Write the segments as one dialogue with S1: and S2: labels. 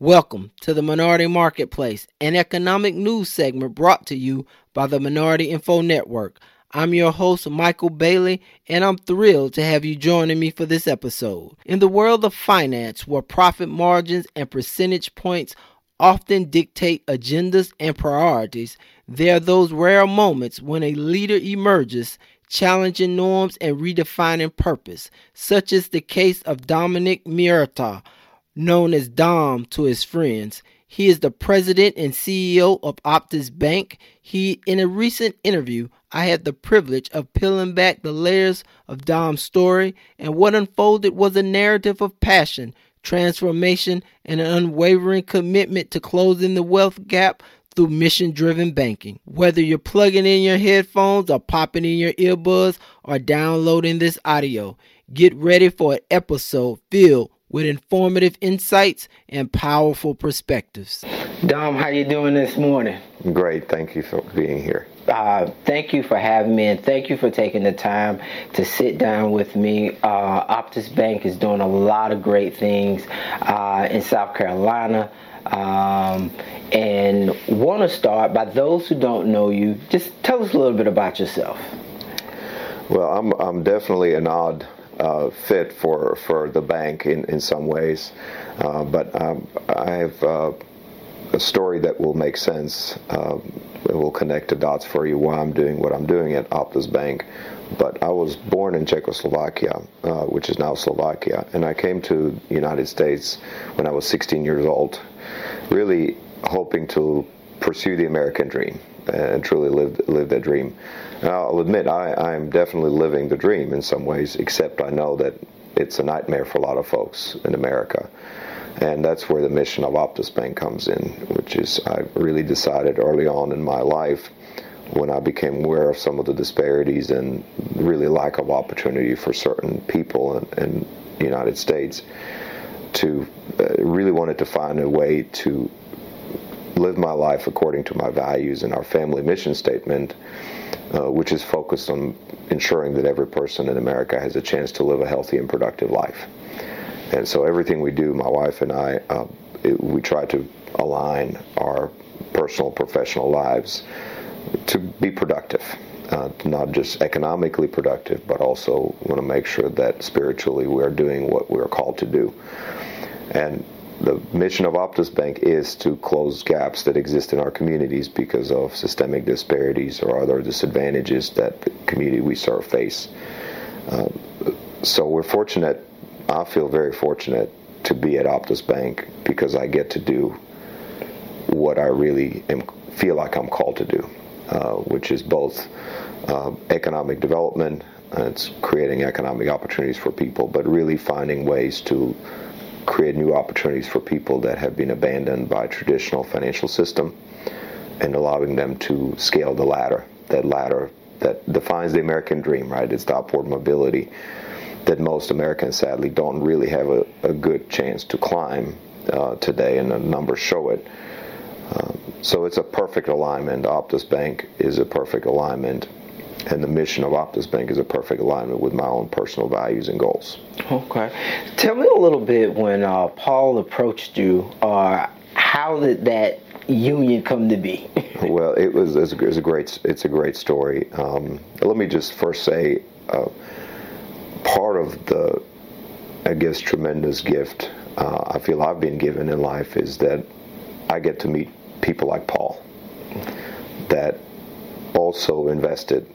S1: Welcome to the Minority Marketplace, an economic news segment brought to you by the Minority Info Network. I'm your host, Michael Bailey, and I'm thrilled to have you joining me for this episode. In the world of finance, where profit margins and percentage points often dictate agendas and priorities, there are those rare moments when a leader emerges challenging norms and redefining purpose, such as the case of Dominik Mjartan known as Dom to his friends. He is the president and CEO of Optus Bank. He, in a recent interview, I had the privilege of peeling back the layers of Dom's story, and what unfolded was a narrative of passion, transformation, and an unwavering commitment to closing the wealth gap through mission driven banking. Whether you're plugging in your headphones or popping in your earbuds or downloading this audio, get ready for an episode filled with informative insights and powerful perspectives. Dom, how you doing this morning?
S2: Great. Thank you for being here.
S1: Uh, thank you for having me, and thank you for taking the time to sit down with me. Uh, Optus Bank is doing a lot of great things uh, in South Carolina. Um, and want to start by those who don't know you, just tell us a little bit about yourself.
S2: Well, I'm, I'm definitely an odd uh, fit for for the bank in in some ways, uh, but um, I have uh, a story that will make sense. Um, it will connect the dots for you why I'm doing what I'm doing at Optus Bank. But I was born in Czechoslovakia, uh, which is now Slovakia, and I came to the United States when I was 16 years old, really hoping to pursue the American dream and truly live live that dream. I'll admit I, am definitely living the dream in some ways, except I know that it's a nightmare for a lot of folks in America. And that's where the mission of Optus Bank comes in, which is I really decided early on in my life when I became aware of some of the disparities and really lack of opportunity for certain people in, in the United States to uh, really wanted to find a way to live my life according to my values and our family mission statement, uh, which is focused on ensuring that every person in America has a chance to live a healthy and productive life. And so everything we do, my wife and I, uh, it, we try to align our personal, professional lives to be productive. Uh, not just economically productive, but also want to make sure that spiritually we're doing what we're called to do. And the mission of Optus Bank is to close gaps that exist in our communities because of systemic disparities or other disadvantages that the community we serve face. Uh, so we're fortunate, I feel very fortunate to be at Optus Bank because I get to do what I really am, feel like I'm called to do, uh, which is both uh, economic development, it's creating economic opportunities for people, but really finding ways to create new opportunities for people that have been abandoned by traditional financial system and allowing them to scale the ladder that ladder that defines the american dream right? It's the upward mobility that most americans sadly don't really have a, a good chance to climb uh, today and the numbers show it. Uh, so it's a perfect alignment. Optus bank is a perfect alignment and the mission of Optus Bank is a perfect alignment with my own personal values and goals.
S1: Okay. Tell me a little bit when uh, Paul approached you, uh, how did that union come to be?
S2: well, it was, it was, a great it's a great story. Um, let me just first say, uh, part of the I guess tremendous gift uh, I feel I've been given in life is that I get to meet people like Paul that also invested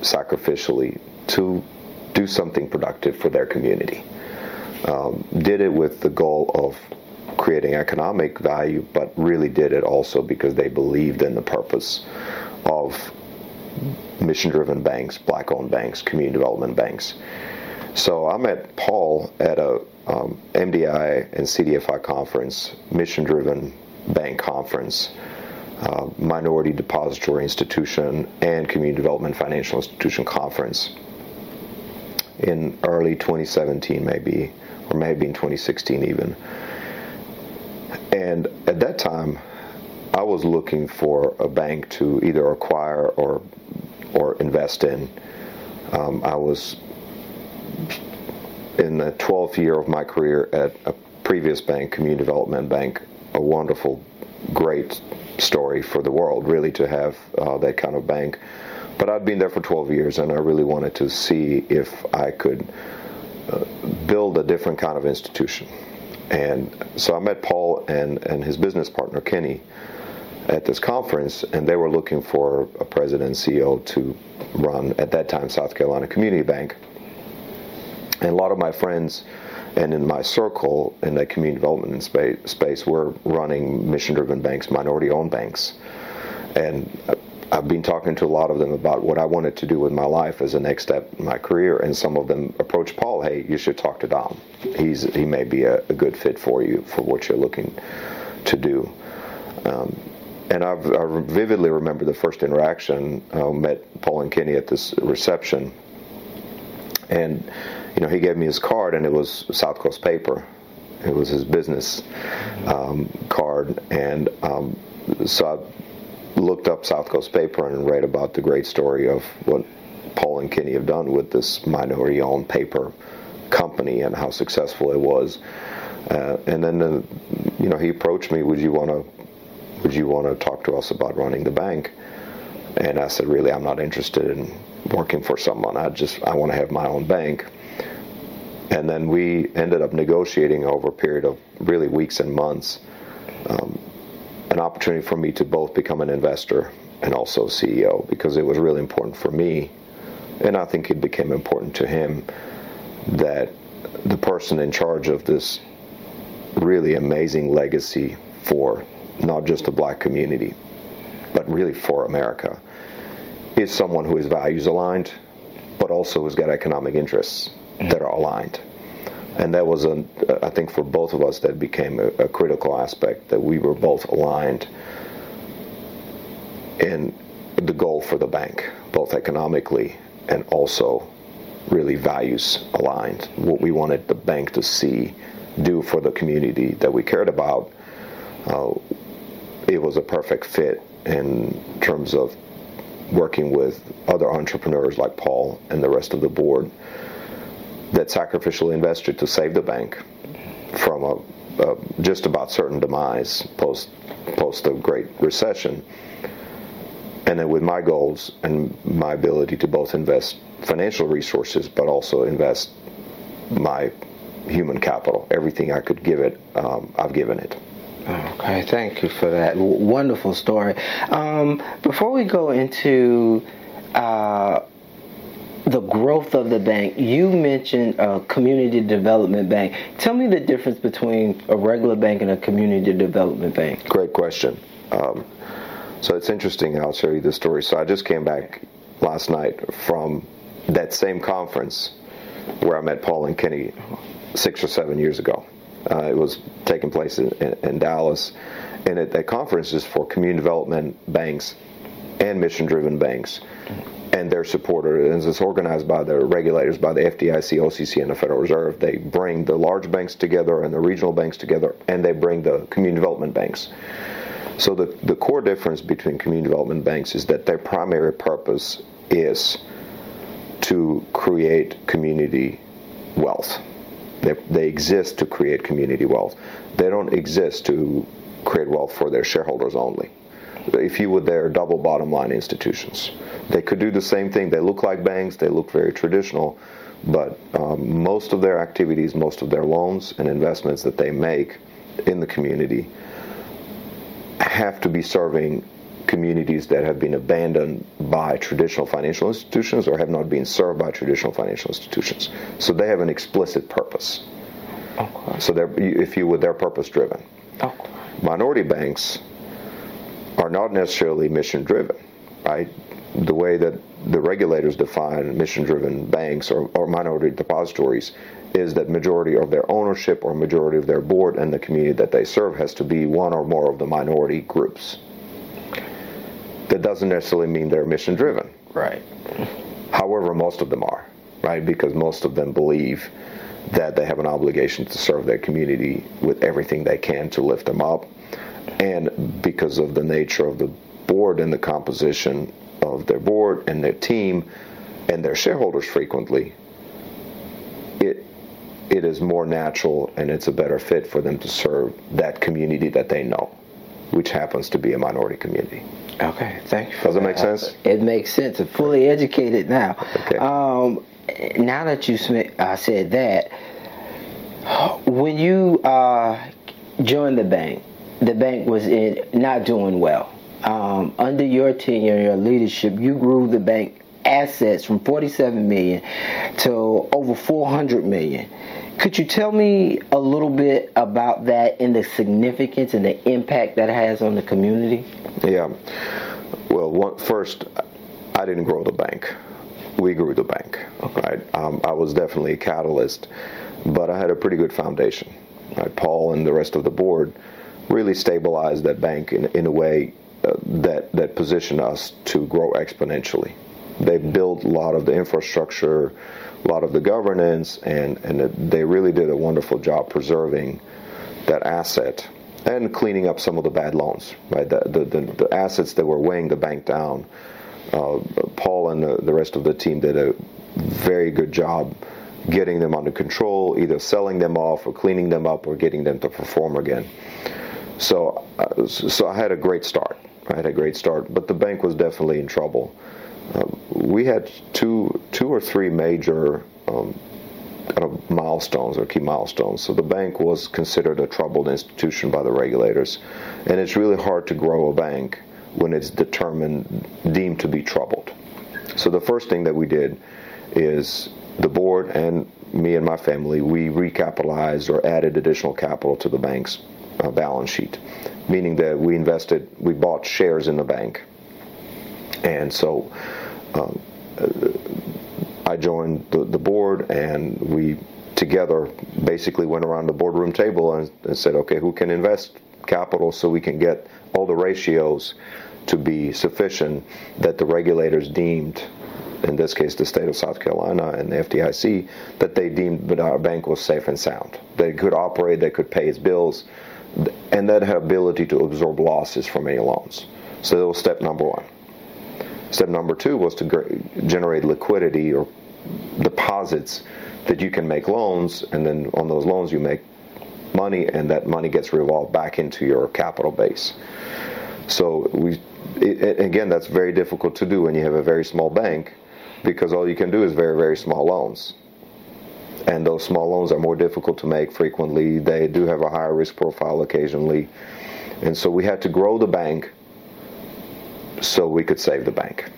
S2: sacrificially to do something productive for their community. Um, did it with the goal of creating economic value, but really did it also because they believed in the purpose of mission driven banks, black owned banks, community development banks. So I met Paul at a um, MDI and CDFI conference, mission driven bank conference uh, Minority Depository Institution and Community Development Financial Institution Conference in early 2017, maybe, or maybe in 2016 even. And at that time, I was looking for a bank to either acquire or or invest in. Um, I was in the 12th year of my career at a previous bank, Community Development Bank, a wonderful, great story for the world, really, to have uh, that kind of bank. But I'd been there for 12 years, and I really wanted to see if I could uh, build a different kind of institution. And so I met Paul and, and his business partner, Kenny, at this conference, and they were looking for a president and CEO to run, at that time, South Carolina Community Bank. And a lot of my friends and in my circle in the community development space, space we're running mission-driven banks, minority-owned banks, and I've been talking to a lot of them about what I wanted to do with my life as a next step in my career, and some of them approached Paul, "Hey, you should talk to Dom. He's he may be a, a good fit for you for what you're looking to do." Um, and I've, i vividly remember the first interaction. I met Paul and Kenny at this reception, and you know he gave me his card, and it was South Coast Paper. It was his business um, card, and um, so I looked up South Coast Paper and read about the great story of what Paul and Kenny have done with this minority-owned paper company and how successful it was. Uh, and then, uh, you know, he approached me. Would you want to would you want to talk to us about running the bank? And I said, really, I'm not interested in working for someone. I just, I want to have my own bank. And then we ended up negotiating over a period of really weeks and months um, an opportunity for me to both become an investor and also CEO because it was really important for me, and I think it became important to him that the person in charge of this really amazing legacy for not just the black community, but really for America, is someone who is values aligned, but also has got economic interests that are aligned. And that was, a, I think, for both of us, that became a, a critical aspect that we were both aligned in the goal for the bank, both economically and also really values aligned. What we wanted the bank to see do for the community that we cared about. Uh, it was a perfect fit in terms of working with other entrepreneurs like Paul and the rest of the board that sacrificially invested to save the bank from a, a just about certain demise post post the Great Recession. And then with my goals and my ability to both invest financial resources but also invest my human capital, everything I could give it, um, I've given it.
S1: Okay, thank you for that w- wonderful story. Um, before we go into uh, the growth of the bank, you mentioned a community development bank. Tell me the difference between a regular bank and a community development bank.
S2: Great question. Um, so it's interesting. I'll show you the story. So I just came back last night from that same conference where I met Paul and Kenny six or seven years ago. Uh, it was taking place in, in, in Dallas, and at that conference is for community development banks and mission-driven banks and their supporters. And it's organized by the regulators, by the FDIC, OCC, and the Federal Reserve. They bring the large banks together and the regional banks together, and they bring the community development banks. So the, the core difference between community development banks is that their primary purpose is to create community wealth. They, they exist to create community wealth. They don't exist to create wealth for their shareholders only. If you would, they're double bottom line institutions. They could do the same thing. They look like banks, they look very traditional, but um, most of their activities, most of their loans and investments that they make in the community have to be serving communities that have been abandoned by traditional financial institutions or have not been served by traditional financial institutions. So they have an explicit purpose. Okay. So they're, if you would, they're purpose driven. Okay. Minority banks are not necessarily mission driven, right? The way that the regulators define mission driven banks or, or minority depositories is that majority of their ownership or majority of their board and the community that they serve has to be one or more of the minority groups that doesn't necessarily mean they're mission driven.
S1: Right.
S2: However, most of them are, right? Because most of them believe that they have an obligation to serve their community with everything they can to lift them up. And because of the nature of the board and the composition of their board and their team and their shareholders frequently, it it is more natural and it's a better fit for them to serve that community that they know, which happens to be a minority community.
S1: Okay, thank you.
S2: Does it make sense?
S1: It makes sense. I'm fully educated now.
S2: Okay.
S1: Um, now that you uh, said that, when you uh, joined the bank, the bank was in, not doing well. Um, under your tenure, your leadership, you grew the bank assets from 47 million to over 400 million. Could you tell me a little bit about that and the significance and the impact that has on the community?
S2: Yeah. Well, one, first, I didn't grow the bank. We grew the bank. Okay. Right. Um, I was definitely a catalyst, but I had a pretty good foundation. Right? Paul and the rest of the board really stabilized that bank in, in a way uh, that that positioned us to grow exponentially. They built a lot of the infrastructure, a lot of the governance, and, and they really did a wonderful job preserving that asset and cleaning up some of the bad loans. Right, the the, the, the assets that were weighing the bank down. Uh, Paul and the, the rest of the team did a very good job getting them under control, either selling them off or cleaning them up or getting them to perform again. So, uh, so I had a great start. I had a great start, but the bank was definitely in trouble. Uh, we had two, two or three major um, kind of milestones or key milestones. So the bank was considered a troubled institution by the regulators, and it's really hard to grow a bank when it's determined deemed to be troubled. So the first thing that we did is the board and me and my family we recapitalized or added additional capital to the bank's balance sheet, meaning that we invested, we bought shares in the bank, and so um, I joined the, the board, and we together basically went around the boardroom table and, and said, okay, who can invest capital so we can get all the ratios to be sufficient that the regulators deemed in this case the state of South Carolina and the FDIC, that they deemed that our bank was safe and sound. They could operate, they could pay its bills, and that had ability to absorb losses from any loans. So that was step number one. Step number two was to generate liquidity or deposits that you can make loans, and then on those loans you make money, and that money gets revolved back into your capital base. So we, it, again, that's very difficult to do when you have a very small bank, because all you can do is very very small loans, and those small loans are more difficult to make frequently. They do have a higher risk profile occasionally, and so we had to grow the bank so we could save the bank.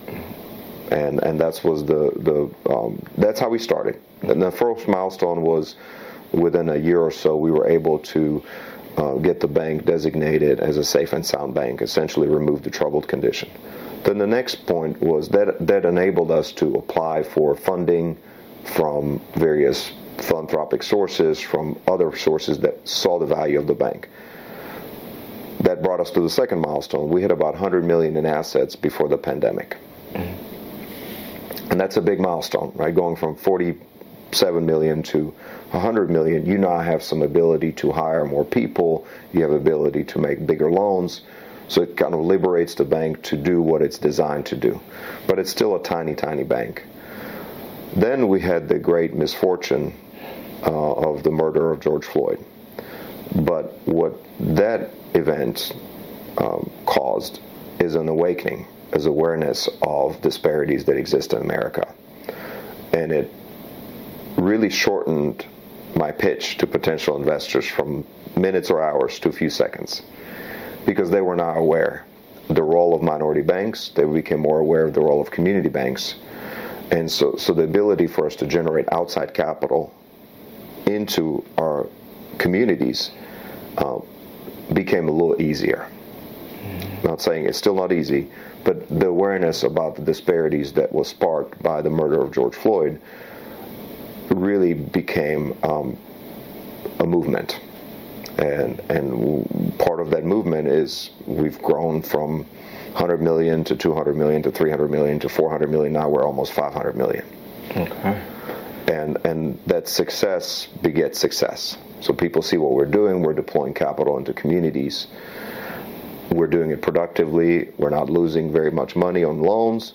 S2: And and that was the the um, that's how we started. And the first milestone was within a year or so we were able to uh, get the bank designated as a safe and sound bank, essentially remove the troubled condition. Then the next point was that that enabled us to apply for funding from various philanthropic sources, from other sources that saw the value of the bank that brought us to the second milestone. We had about 100 million in assets before the pandemic. And that's a big milestone, right? Going from 47 million to 100 million, you now have some ability to hire more people, you have ability to make bigger loans. So it kind of liberates the bank to do what it's designed to do. But it's still a tiny, tiny bank. Then we had the great misfortune uh, of the murder of George Floyd. But what that event um, caused is an awakening, is awareness of disparities that exist in America. And it really shortened my pitch to potential investors from minutes or hours to a few seconds because they were not aware the role of minority banks they became more aware of the role of community banks and so, so the ability for us to generate outside capital into our communities uh, became a little easier. Mm-hmm. Not saying it's still not easy, but the awareness about the disparities that was sparked by the murder of George Floyd really became um, a movement. And, and part of that movement is we've grown from 100 million to 200 million to 300 million to 400 million. Now we're almost 500 million. Okay. And, and that success begets success. So people see what we're doing. We're deploying capital into communities. We're doing it productively. We're not losing very much money on loans.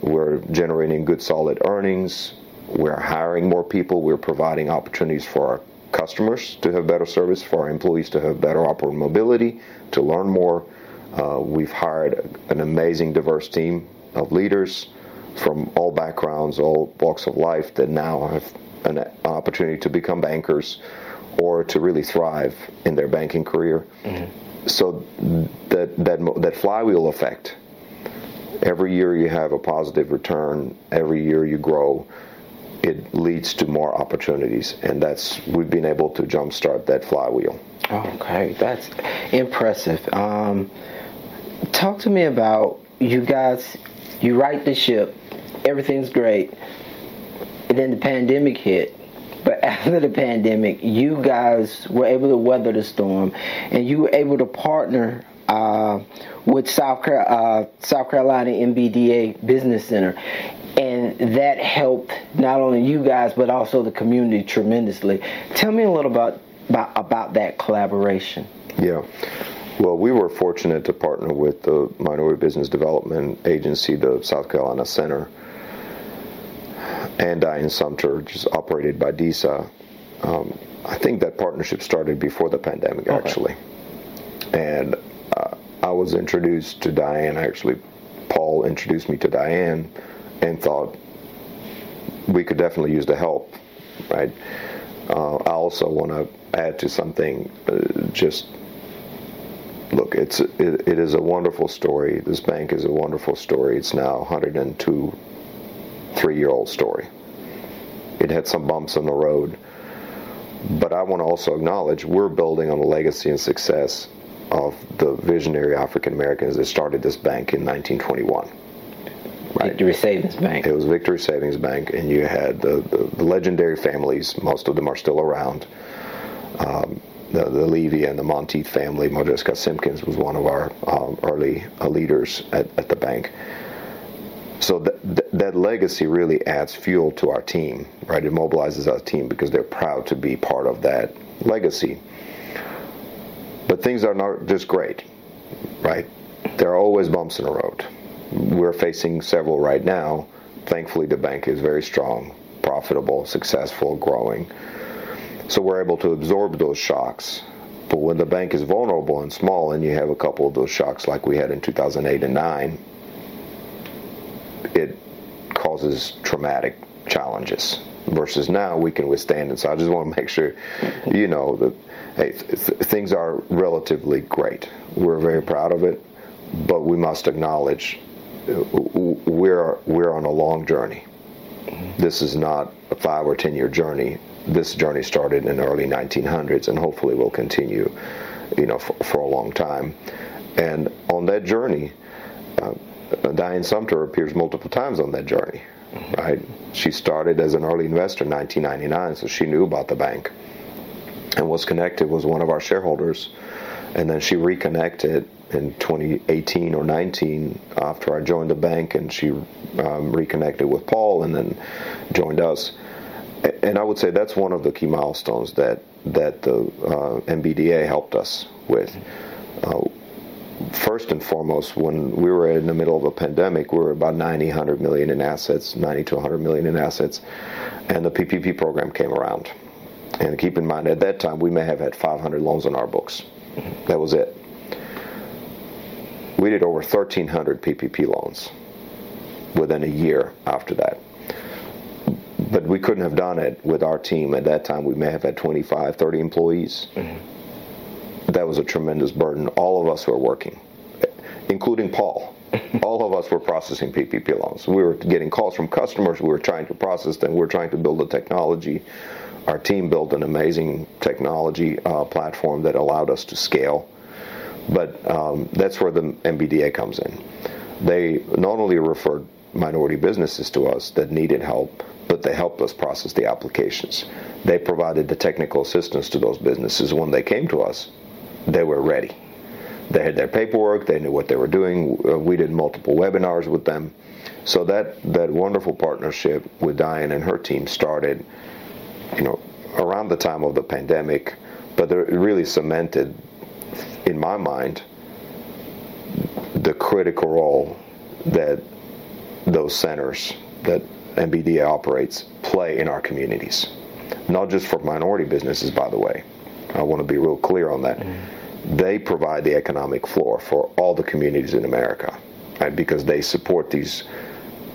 S2: We're generating good, solid earnings. We're hiring more people. We're providing opportunities for our customers to have better service, for our employees to have better upward mobility, to learn more. Uh, we've hired an amazing, diverse team of leaders from all backgrounds, all walks of life that now have an opportunity to become bankers or to really thrive in their banking career. Mm-hmm. So that that that flywheel effect. Every year you have a positive return. Every year you grow. It leads to more opportunities, and that's we've been able to jumpstart that flywheel.
S1: Okay, that's impressive. Um, talk to me about you guys. You right the ship. Everything's great. And then the pandemic hit but after the pandemic, you guys were able to weather the storm, and you were able to partner uh, with South, uh, South Carolina MBDA Business Center. And that helped not only you guys, but also the community tremendously. Tell me a little about, about, about that collaboration.
S2: Yeah. Well, we were fortunate to partner with the Minority Business Development Agency, the South Carolina Center, and Diane Sumter, just operated by DISA. Um, I think that partnership started before the pandemic, actually. Okay. And uh, I was introduced to Diane. Actually, Paul introduced me to Diane, and thought we could definitely use the help. Right. Uh, I also want to add to something. Uh, just look, it's it, it is a wonderful story. This bank is a wonderful story. It's now 102 three year old story. It had some bumps in the road. But I want to also acknowledge we're building on the legacy and success of the visionary African Americans that started this bank in 1921.
S1: Right. Victory Savings Bank.
S2: It was Victory Savings Bank, and you had the, the, the legendary families. Most of them are still around. Um, the, the Leevy and the Monteith family. Modjeska Simkins was one of our um, early uh, leaders at, at the bank so that, that legacy really adds fuel to our team, right? It mobilizes our team because they're proud to be part of that legacy. But things are not just great, right? There are always bumps in the road. We're facing several right now. Thankfully, the bank is very strong, profitable, successful, growing. So we're able to absorb those shocks. But when the bank is vulnerable and small, and you have a couple of those shocks like we had in 2008 and 9, it causes traumatic challenges versus now we can withstand it. So I just want to make sure, you know, that hey, th- things are relatively great. We're very proud of it, but we must acknowledge we're we're on a long journey. This is not a five or ten year journey. This journey started in the early 1900s, and hopefully will continue, you know, for, for a long time. And on that journey. Uh, Diane Sumter appears multiple times on that journey. Right? She started as an early investor in 1999, so she knew about the bank and was connected. Was one of our shareholders, and then she reconnected in 2018 or 19 after I joined the bank, and she um, reconnected with Paul, and then joined us. And I would say that's one of the key milestones that that the uh, MBDA helped us with. Uh, first and foremost, when we were in the middle of a pandemic, we were about 90, 100 million in assets, 90 to 100 million in assets, and the PPP program came around. And keep in mind, at that time, we may have had 500 loans on our books. That was it. We did over 1,300 PPP loans within a year after that. But we couldn't have done it with our team. At that time, we may have had 25, 30 employees. Mm-hmm that was a tremendous burden. All of us were working, including Paul. All of us were processing PPP loans. We were getting calls from customers. We were trying to process them. We were trying to build a technology. Our team built an amazing technology uh, platform that allowed us to scale. But um, that's where the MBDA comes in. They not only referred minority businesses to us that needed help, but they helped us process the applications. They provided the technical assistance to those businesses when they came to us they were ready. They had their paperwork. They knew what they were doing. Uh, we did multiple webinars with them. So that that wonderful partnership with Diane and her team started, you know, around the time of the pandemic, but it really cemented, in my mind, the critical role that those centers that MBDA operates play in our communities. Not just for minority businesses, by the way. I want to be real clear on that. Mm-hmm. They provide the economic floor for all the communities in America, right? Because they support these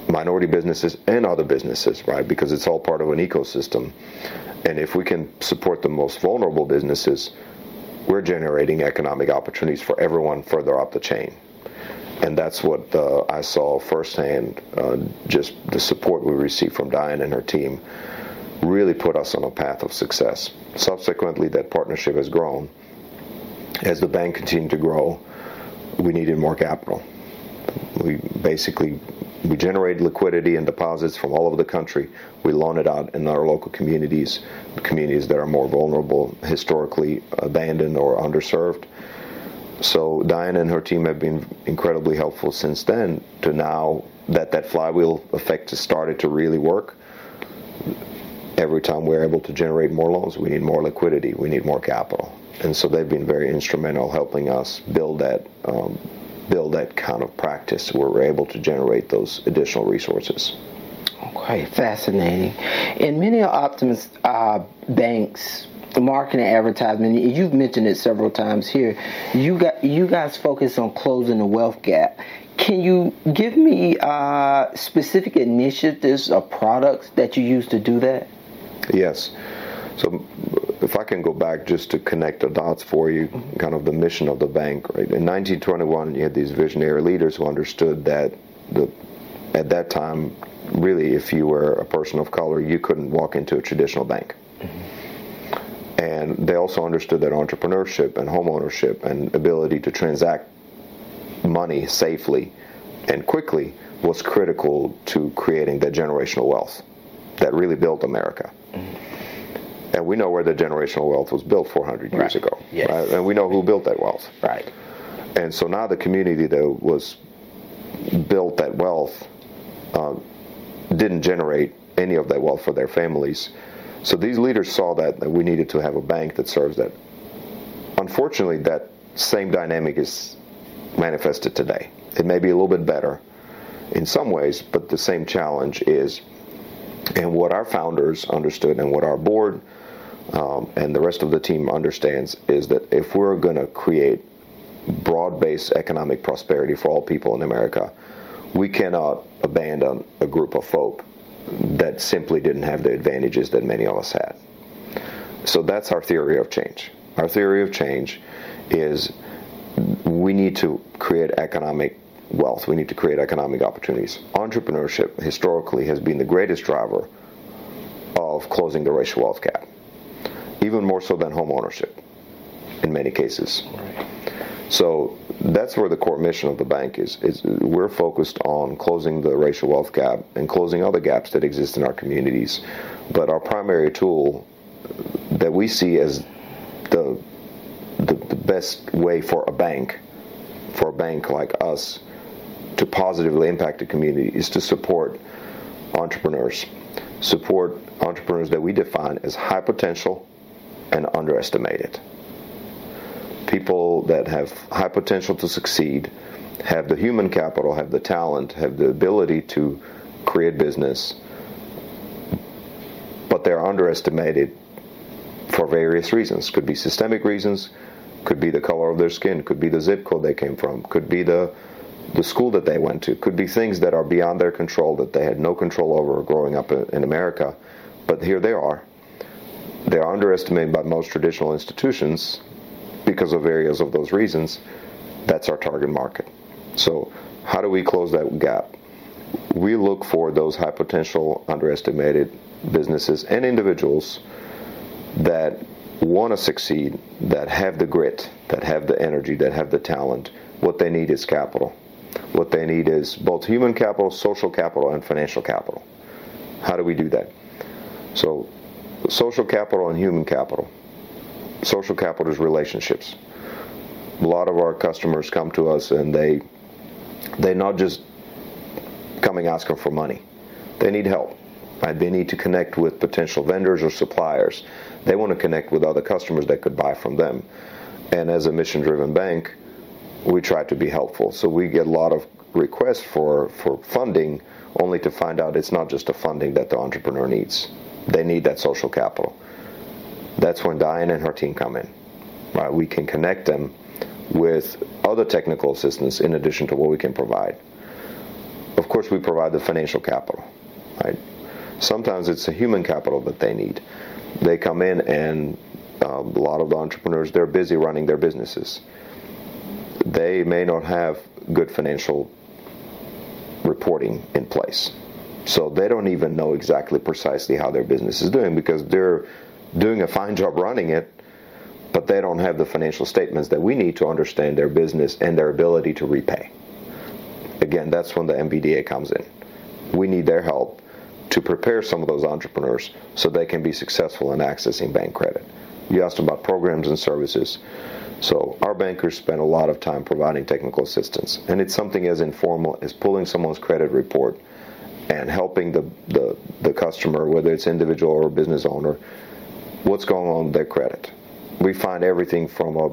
S2: minority businesses and other businesses, right? Because it's all part of an ecosystem. And if we can support the most vulnerable businesses, we're generating economic opportunities for everyone further up the chain. And that's what uh, I saw firsthand. Uh, just the support we received from Diane and her team really put us on a path of success. Subsequently, that partnership has grown. As the bank continued to grow, we needed more capital. We basically we generate liquidity and deposits from all over the country. We loan it out in our local communities, communities that are more vulnerable, historically abandoned or underserved. So Diane and her team have been incredibly helpful since then to now that that flywheel effect has started to really work. Every time we're able to generate more loans, we need more liquidity, we need more capital. And so they've been very instrumental helping us build that um, build that kind of practice where we're able to generate those additional resources.
S1: Okay, fascinating. In many of Optimus uh, banks, the marketing advertisement, you've mentioned it several times here. You got you guys focus on closing the wealth gap. Can you give me uh, specific initiatives or products that you use to do that?
S2: Yes. So if I can go back just to connect the dots for you, kind of the mission of the bank, right? In 1921, you had these visionary leaders who understood that the at that time, really, if you were a person of color, you couldn't walk into a traditional bank. Mm-hmm. And they also understood that entrepreneurship and homeownership and ability to transact money safely and quickly was critical to creating that generational wealth that really built America. Mm-hmm and we know where the generational wealth was built 400 years
S1: right.
S2: ago.
S1: Yes.
S2: Right? And we know who built that wealth.
S1: Right.
S2: And so now the community that was built that wealth uh, didn't generate any of that wealth for their families. So these leaders saw that, that we needed to have a bank that serves that. Unfortunately, that same dynamic is manifested today. It may be a little bit better in some ways, but the same challenge is, and what our founders understood and what our board um, and the rest of the team understands is that if we're going to create broad-based economic prosperity for all people in America, we cannot abandon a group of folk that simply didn't have the advantages that many of us had. So that's our theory of change. Our theory of change is we need to create economic wealth. We need to create economic opportunities. Entrepreneurship historically has been the greatest driver of closing the racial wealth gap even more so than home ownership in many cases. So that's where the core mission of the bank is, is we're focused on closing the racial wealth gap and closing other gaps that exist in our communities. But our primary tool that we see as the, the, the best way for a bank, for a bank like us, to positively impact the community is to support entrepreneurs. Support entrepreneurs that we define as high potential, and underestimated. People that have high potential to succeed have the human capital, have the talent, have the ability to create business, but they're underestimated for various reasons. Could be systemic reasons, could be the color of their skin, could be the zip code they came from, could be the the school that they went to, could be things that are beyond their control that they had no control over growing up in America. But here they are, they are underestimated by most traditional institutions because of various of those reasons. That's our target market. So, how do we close that gap? We look for those high potential, underestimated businesses and individuals that want to succeed, that have the grit, that have the energy, that have the talent. What they need is capital. What they need is both human capital, social capital, and financial capital. How do we do that? So social capital and human capital. Social capital is relationships. A lot of our customers come to us and they they're not just coming asking for money. They need help. Right? They need to connect with potential vendors or suppliers. They want to connect with other customers that could buy from them. And as a mission driven bank, we try to be helpful. So we get a lot of requests for, for funding only to find out it's not just the funding that the entrepreneur needs. They need that social capital. That's when Diane and her team come in. Right? We can connect them with other technical assistance in addition to what we can provide. Of course, we provide the financial capital. Right? Sometimes it's the human capital that they need. They come in and um, a lot of the entrepreneurs they're busy running their businesses. They may not have good financial reporting in place. So they don't even know exactly precisely how their business is doing because they're doing a fine job running it, but they don't have the financial statements that we need to understand their business and their ability to repay. Again, that's when the MBDA comes in. We need their help to prepare some of those entrepreneurs so they can be successful in accessing bank credit. You asked about programs and services. So our bankers spend a lot of time providing technical assistance, and it's something as informal as pulling someone's credit report and helping the, the, the customer, whether it's individual or business owner, what's going on with their credit. We find everything from a,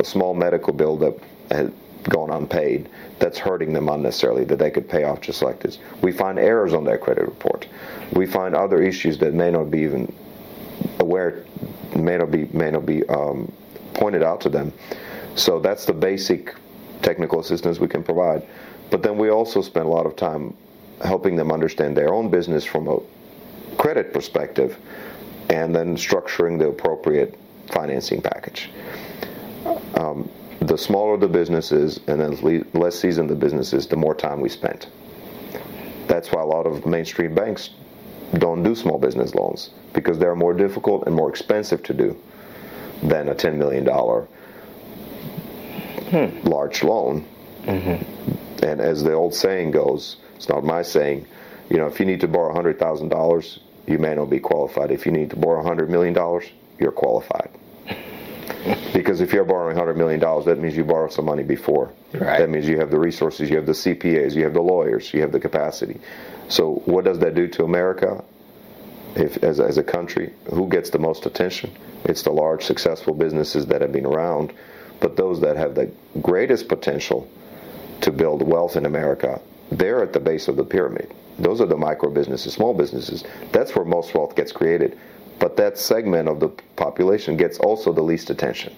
S2: a small medical bill that had gone unpaid that's hurting them unnecessarily that they could pay off just like this. We find errors on their credit report. We find other issues that may not be even aware, may not be may not be um, pointed out to them. So that's the basic technical assistance we can provide. But then we also spend a lot of time helping them understand their own business from a credit perspective and then structuring the appropriate financing package. Um, the smaller the business is and then less seasoned the business is, the more time we spend. That's why a lot of mainstream banks don't do small business loans because they're more difficult and more expensive to do than a $10 million hmm. large loan. Mm-hmm. And as the old saying goes, it's not my saying, you know, if you need to borrow $100,000, you may not be qualified. If you need to borrow $100 million, you're qualified. because if you're borrowing $100 million, that means you borrowed some money before. Right. That means you have the resources, you have the CPAs, you have the lawyers, you have the capacity. So, what does that do to America? If, as, as a country, who gets the most attention? It's the large, successful businesses that have been around, but those that have the greatest potential to build wealth in America, they're at the base of the pyramid. Those are the micro businesses, small businesses. That's where most wealth gets created. But that segment of the population gets also the least attention.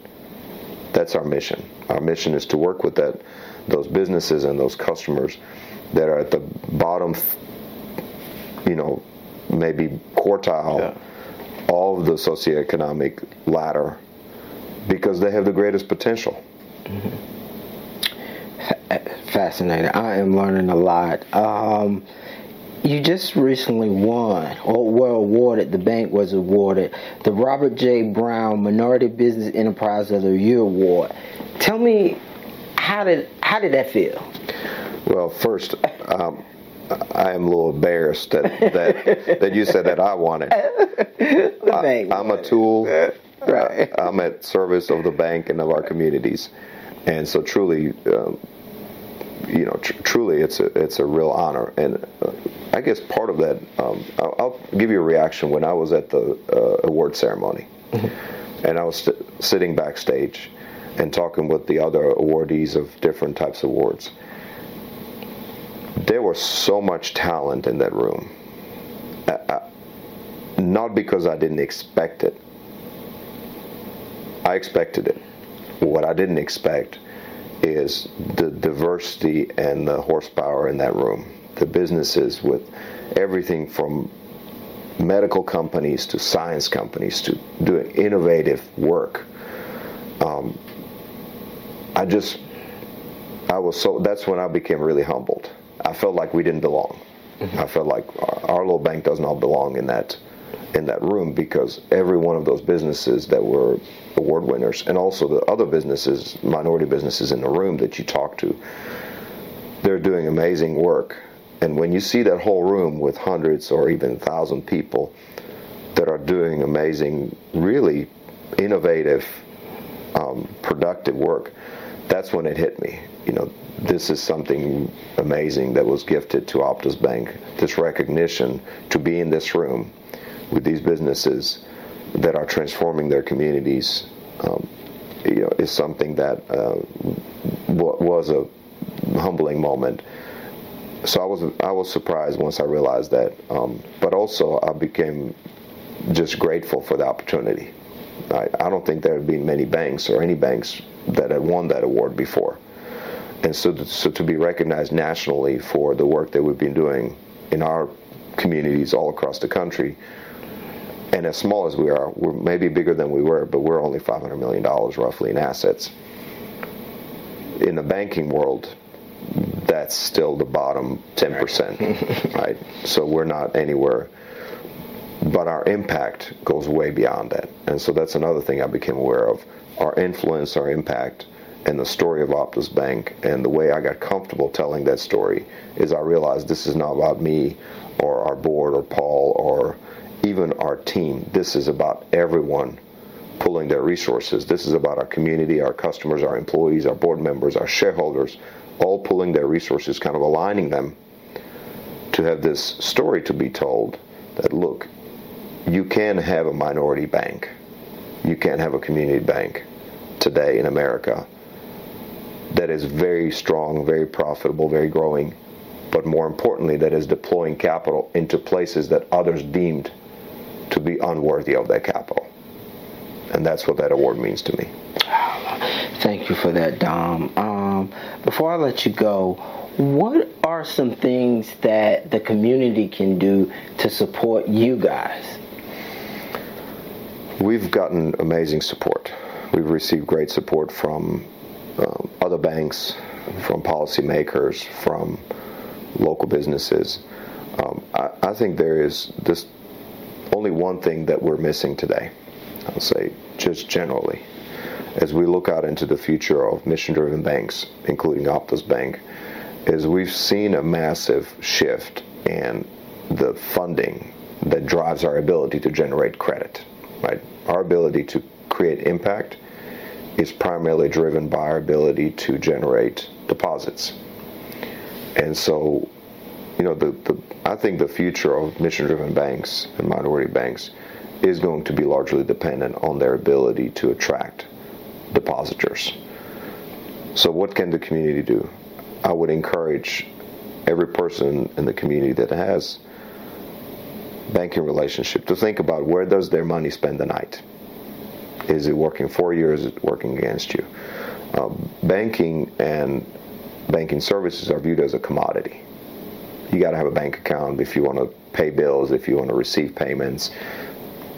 S2: That's our mission. Our mission is to work with that, those businesses and those customers that are at the bottom, you know, maybe quartile yeah of the socioeconomic ladder because they have the greatest potential. Mm-hmm.
S1: Fascinating. I am learning a lot. Um, you just recently won, or were awarded, the bank was awarded the Robert J. Brown Minority Business Enterprise of the Year Award. Tell me, how did how did that feel?
S2: Well, first, um, I am a little embarrassed that that, that you said that I it. I, am a tool. Right. I, am at service of the bank and of our communities, and so truly, um, you know, tr- truly, it's a it's a real honor. And uh, I guess part of that, um, I'll, I'll, give you a reaction when I was at the uh, award ceremony, mm-hmm. and I was st- sitting backstage and talking with the other awardees of different types of awards there was so much talent in that room. Not because I didn't expect it. I expected it. What I didn't expect is the diversity and the horsepower in that room. The businesses with everything from medical companies to science companies to doing innovative work. Um, I just, I was so, that's when I became really humbled I felt like we didn't belong. Mm-hmm. I felt like our, our, little bank does not belong in that in that room because every one of those businesses that were award winners, and also the other businesses, minority businesses in the room that you talk to, they're doing amazing work. And when you see that whole room with hundreds or even thousand people that are doing amazing, really innovative, um, productive work, that's when it hit me. You know, this is something amazing that was gifted to Optus Bank. This recognition to be in this room with these businesses that are transforming their communities, um, you know, is something that uh, was a humbling moment. so I was I was surprised once I realized that, um, but also I became just grateful for the opportunity. I, I don't think there had been many banks or any banks that had won that award before, and so to, so to be recognized nationally for the work that we've been doing in our communities all across the country. And as small as we are, we're maybe bigger than we were, but we're only $500 million roughly in assets. In the banking world, that's still the bottom 10%, right? So we're not anywhere. But our impact goes way beyond that. And so that's another thing I became aware of. Our influence, our impact, and the story of Optus Bank, and the way I got comfortable telling that story is I realized this is not about me or our board or Paul or even our team. This is about everyone pulling their resources. This is about our community, our customers, our employees, our board members, our shareholders, all pulling their resources, kind of aligning them to have this story to be told that look, you can have a minority bank. You can have a community bank today in America that is very strong, very profitable, very growing, but more importantly, that is deploying capital into places that others deemed to be unworthy of that capital. And that's what that award means to me.
S1: Thank you for that, Dom. Um, before I let you go, what are some things that the community can do to support you guys?
S2: We've gotten amazing support. We've received great support from um, other banks, from policymakers, from local businesses. Um, I, I, think there is this only one thing that we're missing today. I'll say just generally, as we look out into the future of mission-driven banks, including Optus Bank, is we've seen a massive shift in the funding that drives our ability to generate credit. Right, our ability to create impact is primarily driven by our ability to generate deposits. And so, you know, the, the I think the future of mission-driven banks and minority banks is going to be largely dependent on their ability to attract depositors. So, what can the community do? I would encourage every person in the community that has banking relationship to think about where does their money spend the night is it working for you or is it working against you? Um, banking and banking services are viewed as a commodity. You got to have a bank account if you want to pay bills, if you want to receive payments,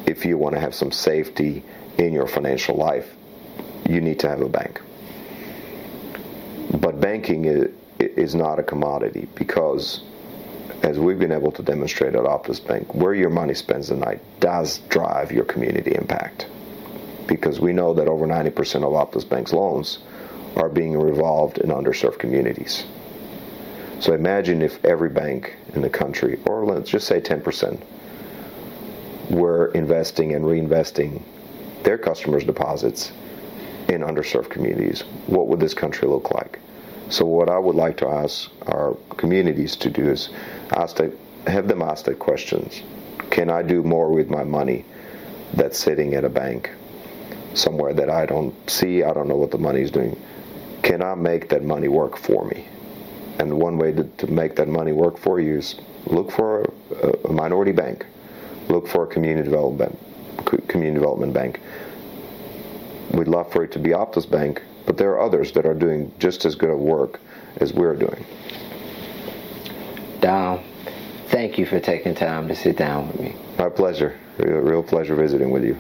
S2: if you want to have some safety in your financial life, you need to have a bank. But banking is, is not a commodity because, as we've been able to demonstrate at Optus Bank, where your money spends the night does drive your community impact because we know that over 90% of Optus Bank's loans are being revolved in underserved communities. So imagine if every bank in the country, or let's just say 10%, were investing and reinvesting their customers' deposits in underserved communities. What would this country look like? So what I would like to ask our communities to do is ask that, have them ask the questions. Can I do more with my money that's sitting at a bank somewhere that I don't see, I don't know what the money is doing. Can I make that money work for me? And one way to, to make that money work for you is look for a, a minority bank, look for a community development community development bank. We'd love for it to be Optus Bank, but there are others that are doing just as good of work as we're doing.
S1: Dom, thank you for taking time to sit down with me.
S2: My pleasure. A real pleasure visiting with you.